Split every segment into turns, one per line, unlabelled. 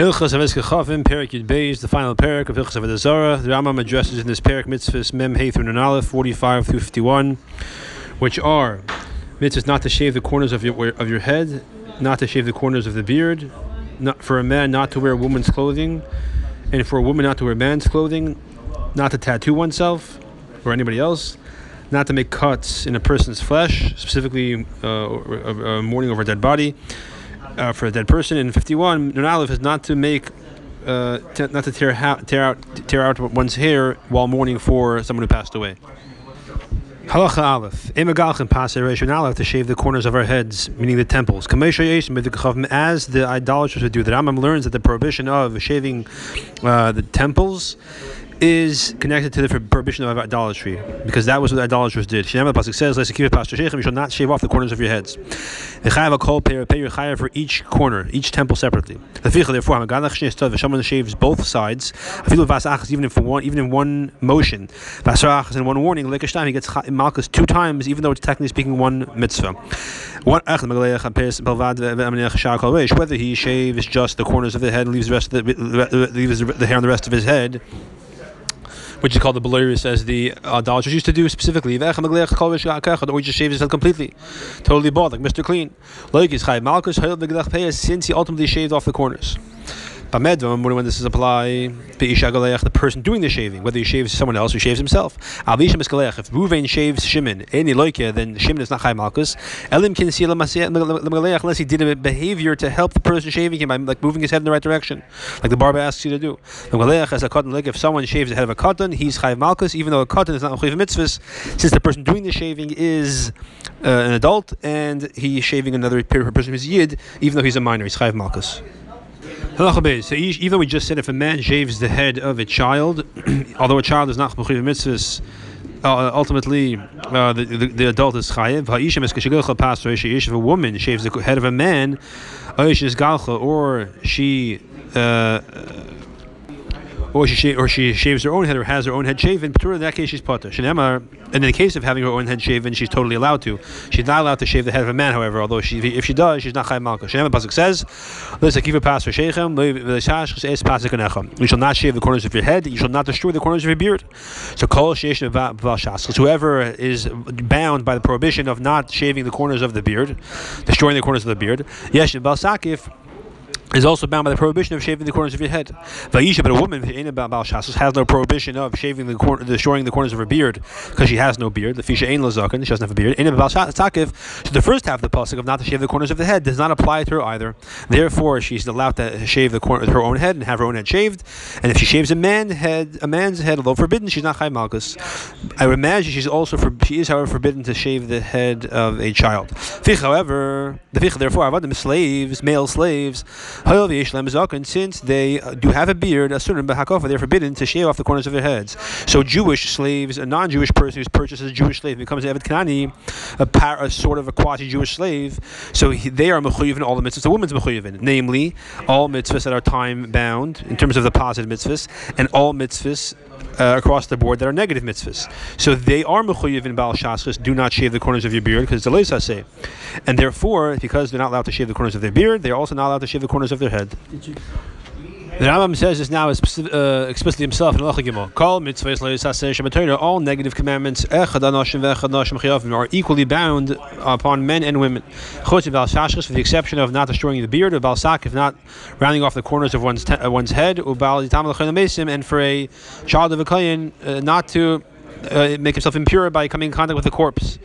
Hilchas Perik Yud Beis, the final parak of Hilchas Zarah. The Rambam addresses in this parak mitzvahs Mem Hey through Nun Aleph, 45 through 51, which are mitzvahs not to shave the corners of your of your head, not to shave the corners of the beard, not for a man not to wear a woman's clothing, and for a woman not to wear a man's clothing, not to tattoo oneself or anybody else, not to make cuts in a person's flesh, specifically uh, uh, mourning over a dead body uh, for a dead person. In 51, Nun Aleph is not to make, uh, t- not to tear, ha- tear out tear out one's hair while mourning for someone who passed away. Halacha Aleph. Imagalchin Pasir Reish Aleph to shave the corners of our heads, meaning the temples. As the idolaters would do. The Rambam learns that the prohibition of shaving uh, the temples is connected to the prohibition of idolatry, because that was what idolaters did. Pasuk says, You shall not shave off the corners of your heads. Pay your chayav for each corner, each temple separately. Therefore, if someone shaves both sides, even if one, even in one motion, in one warning, he gets malchus two times, even though it's technically speaking one mitzvah. Whether he shaves just the corners of the head and leaves the rest of the, leaves the hair on the rest of his head, which is called the Belurius, as the uh, idolaters used to do specifically. Or just shaves his head completely, totally bald, like Mr. Clean. Since he ultimately shaved off the corners. Bamedvam, when this is applied, the person doing the shaving, whether he shaves someone else or shaves himself. If Ruvain shaves Shimon, any loikia, then Shimon is not Chai Malkus. Elim can see unless he did a behavior to help the person shaving him by like moving his head in the right direction, like the barber asks you to do. If someone shaves the head of a katan, he's Chai Malkus, even though a katan is not Chayiv mitzvahs, since the person doing the shaving is uh, an adult and he's shaving another person who's Yid, even though he's a minor, he's Chai Malkus. So even we just said if a man shaves the head of a child, although a child is not mechuyev mitzvahs, uh, ultimately uh, the, the, the, adult is chayiv. If a woman shaves the head of a man, is or she. Uh, or she or she shaves her own head or has her own head shaven, in that case she's potter. Shenemar, and in the case of having her own head shaven, she's totally allowed to. She's not allowed to shave the head of a man, however, although she if she does, she's not chayim malka. Shenemar pasuk says, You shall not shave the corners of your head. You shall not destroy the corners of your beard. So kol whoever is bound by the prohibition of not shaving the corners of the beard, destroying the corners of the beard, yes, balsakif is also bound by the prohibition of shaving the corners of your head. Vaisha, but a woman has no prohibition of shaving the corner, destroying the corners of her beard because she has no beard. The fisha ain't lazakin, she doesn't have a beard. So the first half of the pasuk of not to shave the corners of the head does not apply to her either. Therefore, she's allowed to shave the corner of her own head and have her own head shaved. And if she shaves a man's head, a man's head, although forbidden, she's not chay. I would imagine she's also for, she is, however, forbidden to shave the head of a child. Fich, however, the fich, therefore, avadim slaves, male slaves. Since they uh, do have a beard, they're forbidden to shave off the corners of their heads. So Jewish slaves, a non-Jewish person who's purchased as a Jewish slave becomes an Eved Kanani, a, par, a sort of a quasi-Jewish slave. So he, they are mechuyev in all the mitzvahs. The woman's mechuyev in, namely all mitzvahs that are time bound in terms of the positive mitzvahs, and all mitzvahs uh, across the board that are negative mitzvahs. So they are mechuyev in Baal Shachris, do not shave the corners of your beard because it's the say. And therefore, because they're not allowed to shave the corners of their beard, they're also not allowed to shave the corners of their head. The Rambam says this now uh, explicitly himself in Lacha Gimel. All negative commandments are equally bound upon men and women. With the exception of not destroying the beard, or balsak, if not rounding off the corners of one's, te- uh, one's head, and for a child of a kohen uh, not to uh, make himself impure by coming in contact with a corpse.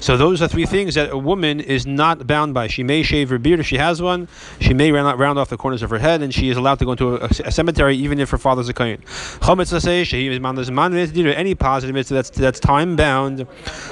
So those are three things that a woman is not bound by. She may shave her beard if she has one. She may round, round off the corners of her head, and she is allowed to go into a, a cemetery even if her father's a kohen. Any positive mitzvah that's that's time bound,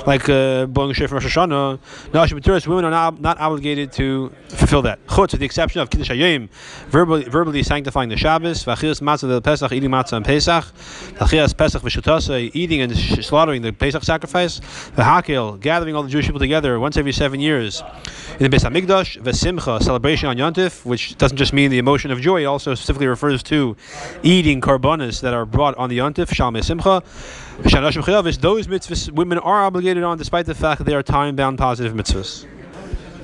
like uh, blowing shofar from Rosh Hashanah. Women are not, not obligated to fulfill that. Chutz, with the exception of kiddush hayom, verbally verbally sanctifying the Shabbos, v'achilas matzah pesach, eating matzah and pesach, v'achilas pesach v'shutasa, eating and slaughtering the Pesach sacrifice, the Hakhel, gathering all the Jewish people together once every seven years in the Beis Hamikdash, the Simcha, celebration on Yontif, which doesn't just mean the emotion of joy, it also specifically refers to eating karbanas that are brought on the Yontif, Shalmei Simcha. Those mitzvahs women are obligated on despite the fact that they are time bound positive mitzvahs.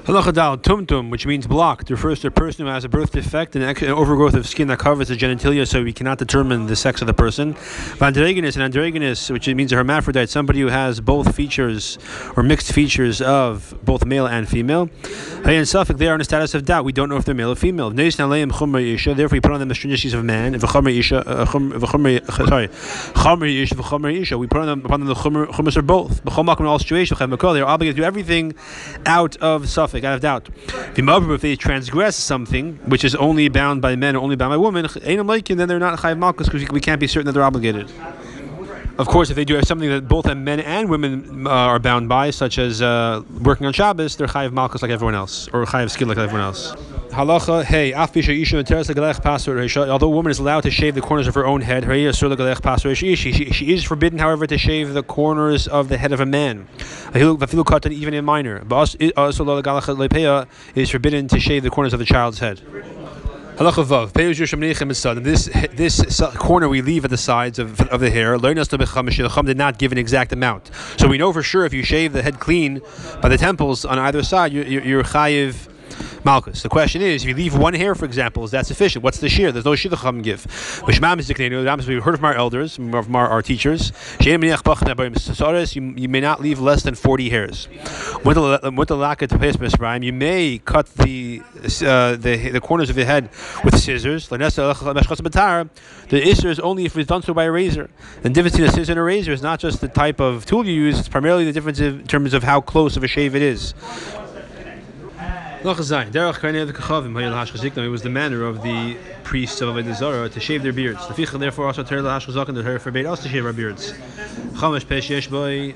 Halacha dal tumtum, which means blocked, refers to a person who has a birth defect and an overgrowth of skin that covers the genitalia, so we cannot determine the sex of the person. Vandrogenous and androgynous, which means a hermaphrodite, somebody who has both features or mixed features of both male and female. In safek, they are in a status of doubt. We don't know if they're male or female. Therefore, we put on them the stringencies of man. Uh, sorry, we put on them upon them the chumas or both. They are obligated to do everything out of safek out of doubt. If they transgress something which is only bound by men or only bound by women, then they're not chayiv malchus because we can't be certain that they're obligated. Of course, if they do have something that both men and women uh, are bound by, such as uh, working on Shabbos, they're chayiv malchus like everyone else, or chayiv skill like everyone else. Halacha, hey, although a woman is allowed to shave the corners of her own head, she, she is forbidden, however, to shave the corners of the head of a man. Even a minor. It is forbidden to shave the corners of the child's head. This this corner we leave at the sides of, of the hair. Did not give an exact amount, so we know for sure if you shave the head clean by the temples on either side, you're, you're chayiv Malchus. The question is, if you leave one hair, for example, is that sufficient? What's the shiur? There's no shiur the chum give. We've heard from our elders, from our, our teachers. You, you may not leave less than 40 hairs. With the lack of you may cut the, uh, the the corners of the head with scissors. The isser is only if it's done so by a razor. The difference between a scissor and a razor is not just the type of tool you use; it's primarily the difference in terms of how close of a shave it is. It was the manner of the priests of Avodah Zarah to shave their beards. Therefore, also and the Torah forbade us to shave our beards.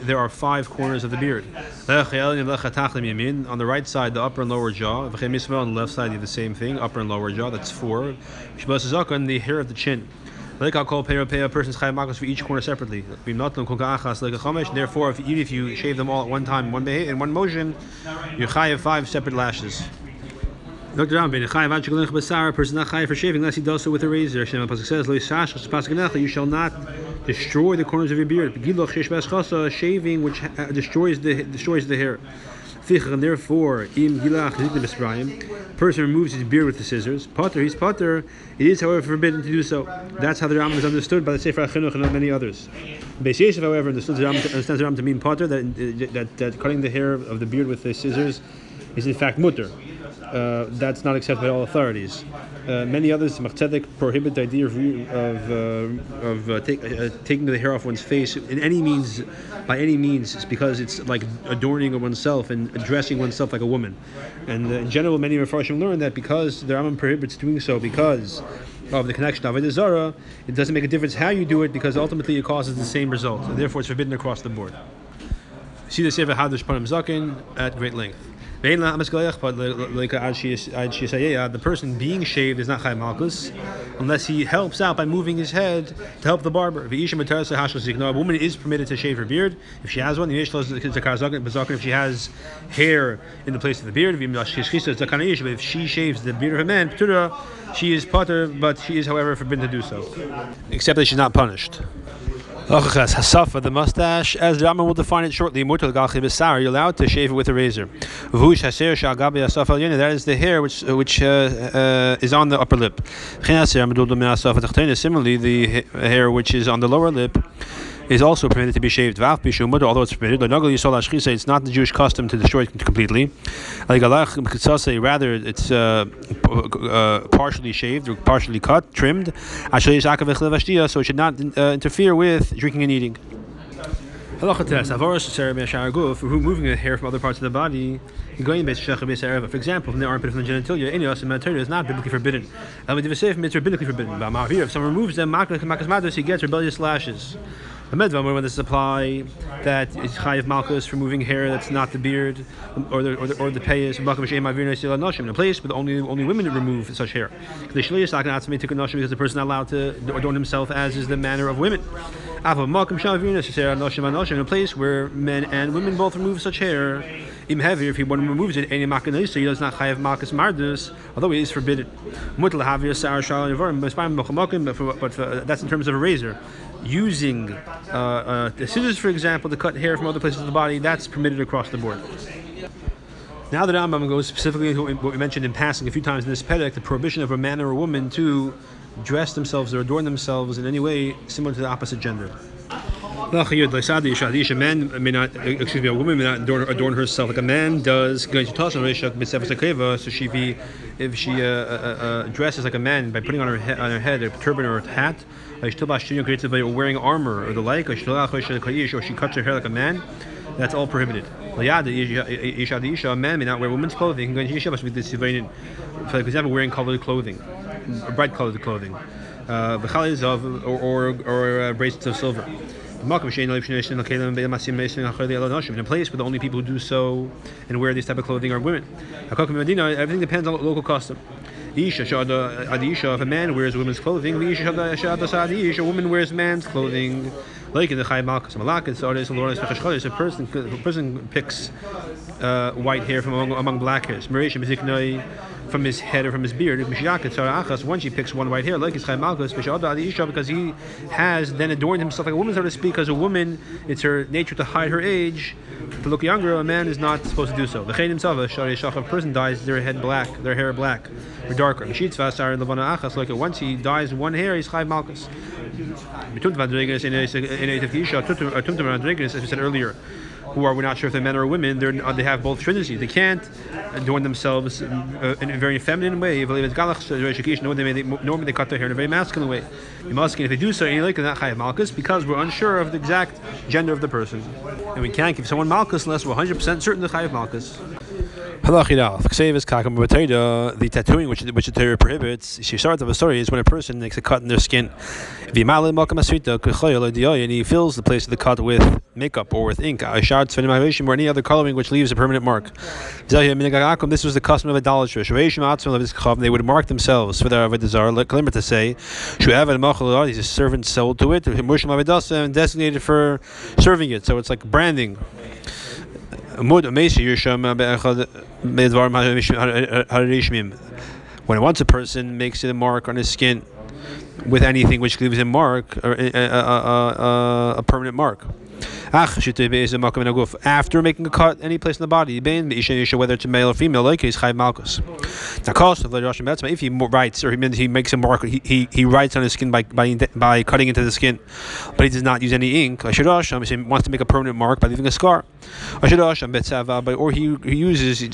There are five corners of the beard. On the right side, the upper and lower jaw. On the left side, you have the same thing, upper and lower jaw. That's four. The hair of the chin. Like I'll call pay a person's chayav makos for each corner separately. Therefore, if, even if you shave them all at one time, one in one motion, you chayav five separate lashes. Around, being a chayav basar, a person not chayav for shaving unless he does so with a razor. Shem pasuk says, You shall not destroy the corners of your beard. Shaving which uh, destroys the destroys the hair. And therefore, im person removes his beard with the scissors. Potter, he's potter. It is, however, forbidden to do so. That's how the Rambam is understood by the Sefer HaChinuch and many others. Beis Yosef, however, understands the Rambam to mean potter that, that, that cutting the hair of the beard with the scissors is in fact mutter. Uh, that's not accepted by all authorities. Uh, many others, Machtzedek, prohibit the idea of, uh, of uh, take, uh, taking the hair off one's face in any means, by any means, it's because it's like adorning oneself and dressing oneself like a woman. And uh, in general, many Mepharshim learn that because the Rambam prohibits doing so because of the connection of Zarah, it doesn't make a difference how you do it because ultimately it causes the same result. And therefore, it's forbidden across the board. See the Sefer Hadras Panim Zakan at great length. The person being shaved is not Chayim Malkus unless he helps out by moving his head to help the barber. A woman is permitted to shave her beard if she has one. If she has hair in the place of the beard, if she shaves the beard of a man, she is potter, but she is, however, forbidden to do so. Except that she's not punished. Hasafa, the mustache, as the Rambam will define it shortly, you're allowed to shave it with a razor. That is the hair which which uh, uh, is on the upper lip. Similarly, the hair which is on the lower lip is also permitted to be shaved. Although it's permitted, it's not the Jewish custom to destroy it completely. Rather it's uh, uh, partially shaved or partially cut, trimmed. So it should not uh, interfere with drinking and eating. Halacha test. Avaros removing the hair from other parts of the body. For example, from the armpit from the genitalia, is not biblically forbidden. It's biblically forbidden. If someone removes them, he gets rebellious lashes. A medva when there's supply that is chayiv malchus for moving hair that's not the beard or the or the, or the payas in a place but only only women remove such hair. Because the person not allowed to adorn himself as is the manner of women. In a place where men and women both remove such hair. Im heavy, if he one removes it, any makanisa, he does not chayav makas mardus, although it is forbidden. But that's in terms of a razor using uh, uh, scissors, for example, to cut hair from other places of the body, that's permitted across the board. Now the Rambam goes specifically to what we mentioned in passing a few times in this perek, the prohibition of a man or a woman to dress themselves or adorn themselves in any way similar to the opposite gender. A man may not, excuse me, a woman may not adorn, adorn herself like a man does. So she be, if she uh, uh, uh, dresses like a man by putting on her on her head a turban or a hat, or wearing armor or the like, or she cuts her hair like a man, that's all prohibited. A man may not wear women's clothing. For example, wearing colored clothing, bright colored clothing, uh, or or, or uh, bracelets of silver. In a place where the only people who do so and wear this type of clothing are women. Everything depends on local custom. If a man wears women's clothing, a woman wears man's clothing. Like in the Chai Malchus Malachis, a person a person picks uh, white hair from among, among black hairs. From his head or from his beard. Once he picks one white hair, like because he has then adorned himself like a woman, so to speak. Because a woman, it's her nature to hide her age, to look younger. A man is not supposed to do so. The himself, a person dies, their head black, their hair black or darker. Like once he dyes one hair, he's Chai Malchus as we said earlier, who are we're not sure if they're men or women, they're, they have both tendencies. They can't adorn themselves uh, in a very feminine way. Normally they cut their hair in a very masculine way. If they do so, like not chayav malchus because we're unsure of the exact gender of the person, and we can't give someone malchus unless we're 100% certain the chayav malchus. The tattooing which which the Torah prohibits, she starts of a story is when a person makes a cut in their skin. And he fills the place of the cut with makeup or with ink, or any other coloring which leaves a permanent mark. This was the custom of idolaters. They would mark themselves for their avodah to say, he's a servant sold to it, and designated for serving it. So it's like branding. When once a person makes a mark on his skin with anything which leaves a mark, or a, a, a, a permanent mark. After making a cut any place in the body, whether it's male or female, like he's chayv malchus. Now, if he writes or he, makes a mark, he, he, he writes on his skin by, by by cutting into the skin, but he does not use any ink. He wants to make a permanent mark by leaving a scar. Or he, he uses he,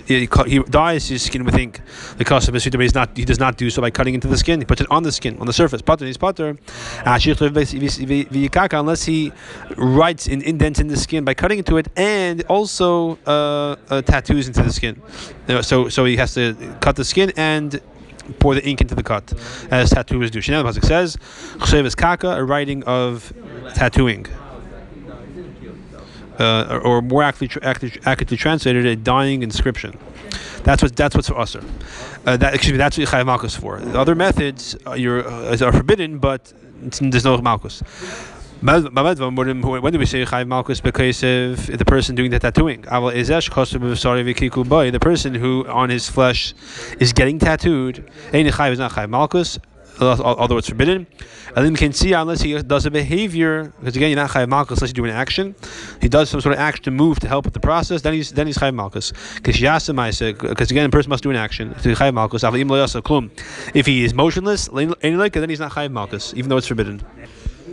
he dyes his skin with ink. The custom is he not he does not do so by cutting into the skin. He puts it on the skin on the surface. Potter is potter. Unless he writes in indents in the skin by cutting into it, and also uh, uh, tattoos into the skin. So so he has to cut the skin and pour the ink into the cut, as tattooers do. Shinel Pasuk says, "Chsev kaka," a writing of tattooing. Uh, or more accurately, accurately, accurately translated, a dying inscription. That's what that's what's for usher. Uh, that excuse me, that's what chayav malchus for. The other methods uh, uh, are forbidden, but there's no malchus. When do we say Chayv Malchus because of the person doing the tattooing? The person who on his flesh is getting tattooed, Chayv is not Chayv Malchus, although it's forbidden. Elim can see unless he does a behavior, because again, you're not Chayv Malchus unless you do an action. He does some sort of action to move to help with the process, then he's then he's Chayv Malchus. Because again, the person must do an action to Chayv Malchus. If he is motionless, then he's not Chayv Malchus, even though it's forbidden.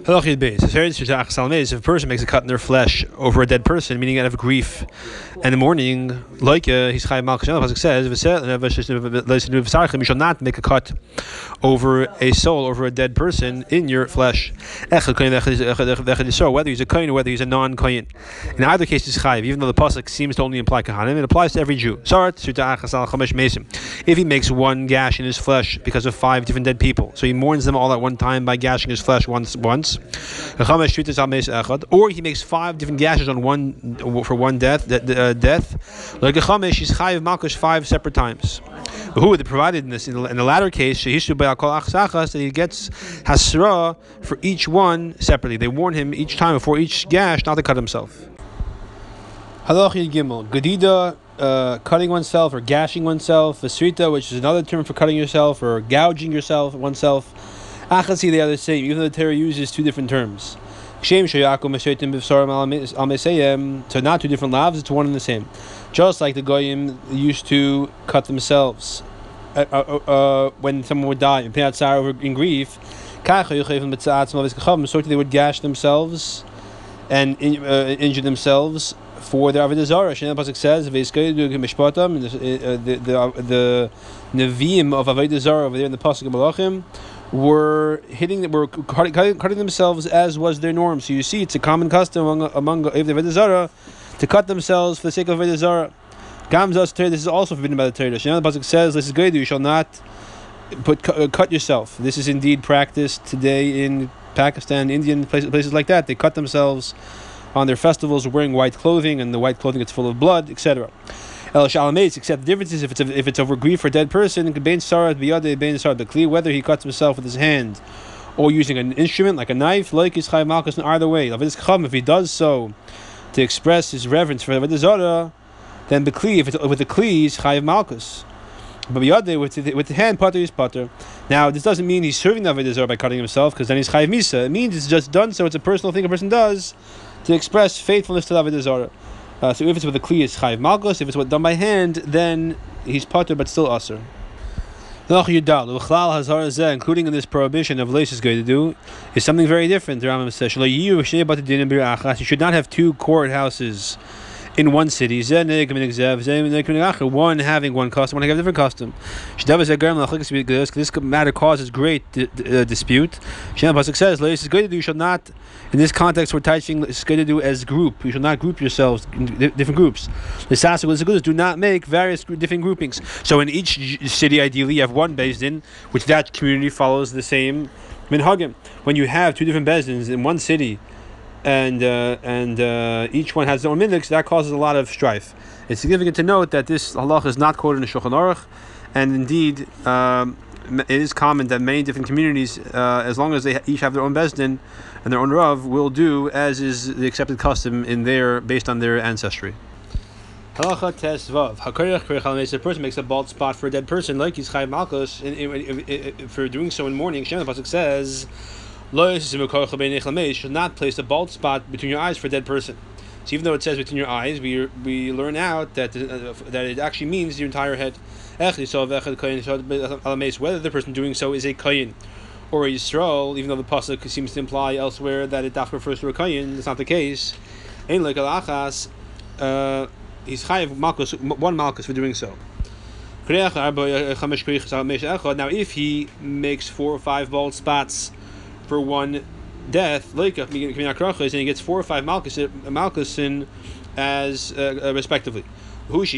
If a person makes a cut in their flesh over a dead person, meaning out of grief, and in the morning, like uh, he's Chaim Malchus says, you shall not make a cut over a soul, over a dead person in your flesh. Whether he's a kohen or whether he's a non kohen. In either case, he's Chayiv, even though the pasuk seems to only imply kahanim, it applies to every Jew. If he makes one gash in his flesh because of five different dead people, so he mourns them all at one time by gashing his flesh once once. Or he makes five different gashes on one for one death. Uh, death. Like a chamesh, he's chayiv malkush five separate times. Who they provided in this in the, in the latter case, shehishu that he gets hasra for each one separately. They warn him each time before each gash not to cut himself. Halachi Gimel Gadida. Uh, cutting oneself or gashing oneself, Vasrita, which is another term for cutting yourself or gouging yourself oneself. Achasi, the same, even though the Torah uses two different terms. So not two different lavs, it's one and the same. Just like the Goyim used to cut themselves uh, uh, uh, when someone would die in over in grief. So they would gash themselves and uh, injure themselves for their avodah zarah. Shneim pasuk says, "Veiskeidu the the the neviim of avodah zarah over there in the pasuk of Malachim." Were hitting, were cutting, cutting, themselves as was their norm. So you see, it's a common custom among among Zarah to cut themselves for the sake of Avodah Zarah. Gamzas Torah. This is also forbidden by the Torah. the pasuk says, "This is good. You shall not put uh, cut yourself." This is indeed practiced today in Pakistan, Indian places, places like that. They cut themselves on their festivals, wearing white clothing, and the white clothing gets full of blood, etc. El Shalametz, except the difference is if it's a, if it's over grief for a dead person, sarat bekli, whether he cuts himself with his hand or using an instrument like a knife, like his malchus in either way. If he does so to express his reverence for the Zara, then bekli, if it's with the kli, is chayiv malchus. But with the, with the hand, putter is putter. Now this doesn't mean he's serving the Avodah by cutting himself, because then he's chayiv misa. It means it's just done so. It's a personal thing a person does to express faithfulness to the Avodah uh, so if it's with a kli, it's chayiv. If it's what done by hand, then he's potter, but still aser. Including in this prohibition of lo sisgodedu is something very different. The Rambam says, "You should not have two courthouses." In one city. One having one custom, one having a different custom. This matter causes great uh, dispute. Pasuk says, "You shall not." In this context, we're teaching It's good to do as group. You shall not group yourselves in different groups. The Sasuk do not make various different groupings. So in each city, ideally, you have one based in which that community follows the same minhagim. When you have two different bezdins in one city and uh, and uh, each one has their own minhag, that causes a lot of strife. It's significant to note that this halach is not quoted in the Shulchan Aruch, and indeed um, it is common that many different communities, uh, as long as they each have their own bezdin and their own rav, will do as is the accepted custom in their based on their ancestry. Halacha tesvav. Hakarich A person makes a bald spot for a dead person, like he's chayv malchus, for doing so in mourning. Shem the says should not place a bald spot between your eyes for a dead person. So even though it says between your eyes, we we learn out that uh, that it actually means your entire head. Whether the person doing so is a kayin or a yisrael, even though the pasuk seems to imply elsewhere that it refers to a kayin, it's not the case. Ein like alachas, uh, he's chayiv malchus one malchus for doing so. Now, if he makes four or five bald spots for one death, and he gets four or five malchusin as uh respectively. That's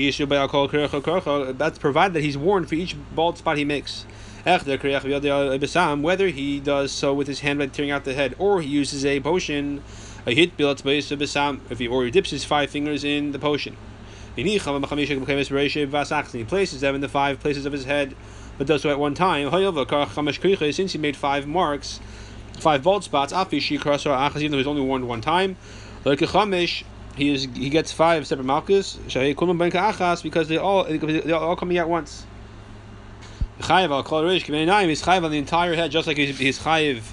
provided that he's warned for each bald spot he makes. Whether he does so with his hand by tearing out the head, or he uses a potion, a hit if he or he dips his five fingers in the potion. He places them in the five places of his head, but does so at one time. Since he made five marks, five bald spots. Afishi krasar achas, even though he's only worn one time. Like chamish, he is he gets five separate malchus. Kulum ben achas because they all they all coming at once. Chayiv al kol rish k'meinaim is chayiv on the entire head, just like he's, he's chayiv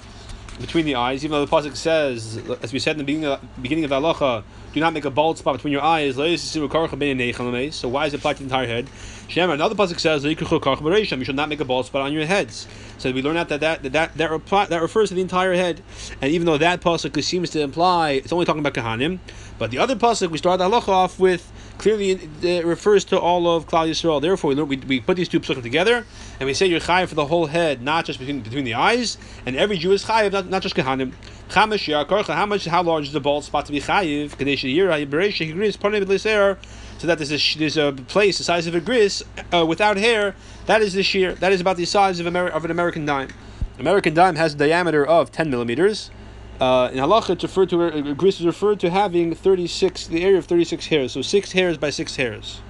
between the eyes. Even though the pasuk says, as we said in the beginning of, beginning of the halacha, do not make a bald spot between your eyes. So why is it applied to the entire head? Shema, another pasuk says, you should not make a bald spot on your heads. So we learn out that that that that, that, reply, that refers to the entire head. And even though that pasuk seems to imply it's only talking about kahanim, but the other pasuk we start the halacha off with clearly it refers to all of Klal Yisrael. Therefore, we, we put these two pasukim together and we say you're chayiv for the whole head, not just between between the eyes. And every Jew is chayiv, not, not just kahanim. How much? How large is the bald spot to be chayiv? So that there's a, there's a place the size of a gris uh, without hair. That is the shiur. That is about the size of, Ameri- of an American dime. American dime has a diameter of 10 millimeters. Uh, in halacha, it's referred to uh, gris is referred to having 36, the area of 36 hairs. So six hairs by six hairs.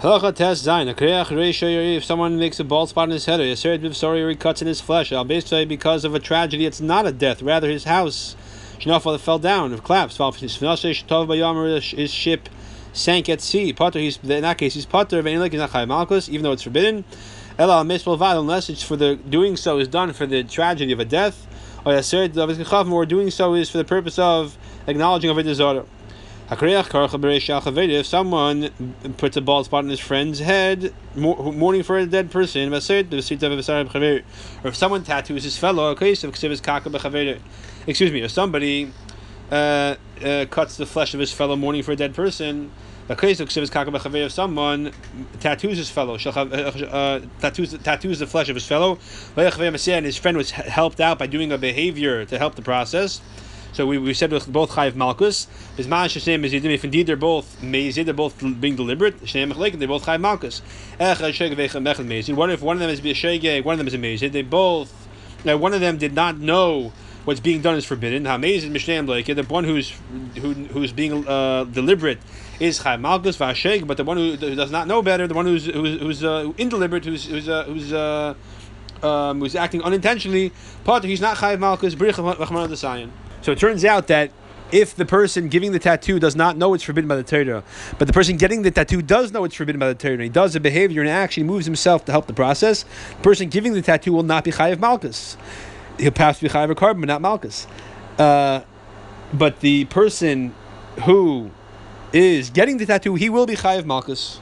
Halacha test zayin. If someone makes a bald spot in his head, or sorry, or he cuts in his flesh, basically because of a tragedy, it's not a death, rather his house. Shnafal fell down, of claps. His ship sank at sea. Potter, he's in that case, he's potter of any like he's not even though it's forbidden. Ela unless it's for the doing so is done for the tragedy of a death. or doing so is for the purpose of acknowledging of a disorder. If someone puts a bald spot on his friend's head, mourning for a dead person, or if someone tattoos his fellow, excuse me, if somebody uh, uh, cuts the flesh of his fellow mourning for a dead person, if someone tattoos his fellow, uh, uh, tattoos, tattoos the flesh of his fellow, and his friend was helped out by doing a behavior to help the process. So we, we said with both Chayiv Malkus, his man Shashem is if indeed they're both mezid, they're both being deliberate, Shneim Mechlek, they're both Chayiv Malkus. What if one of them is B'Shege, one of them is a mezid, they both, now one of them did not know what's being done is forbidden. Hamezid Mishnayim like the one who's who, who's being uh, deliberate is Chai Malkus Vasheg, but the one who, does not know better, the one who's who's, who's uh, indeliberate, who's who's uh, who's uh, um, who's acting unintentionally, he's not Malkus Brich So it turns out that if the person giving the tattoo does not know it's forbidden by the Torah, but the person getting the tattoo does know it's forbidden by the Torah, he does a behavior and action, he moves himself to help the process, the person giving the tattoo will not be Chayiv Malkus he'll pass be chayiv korban, but not malchus. Uh, but the person who is getting the tattoo, he will be chayiv malchus.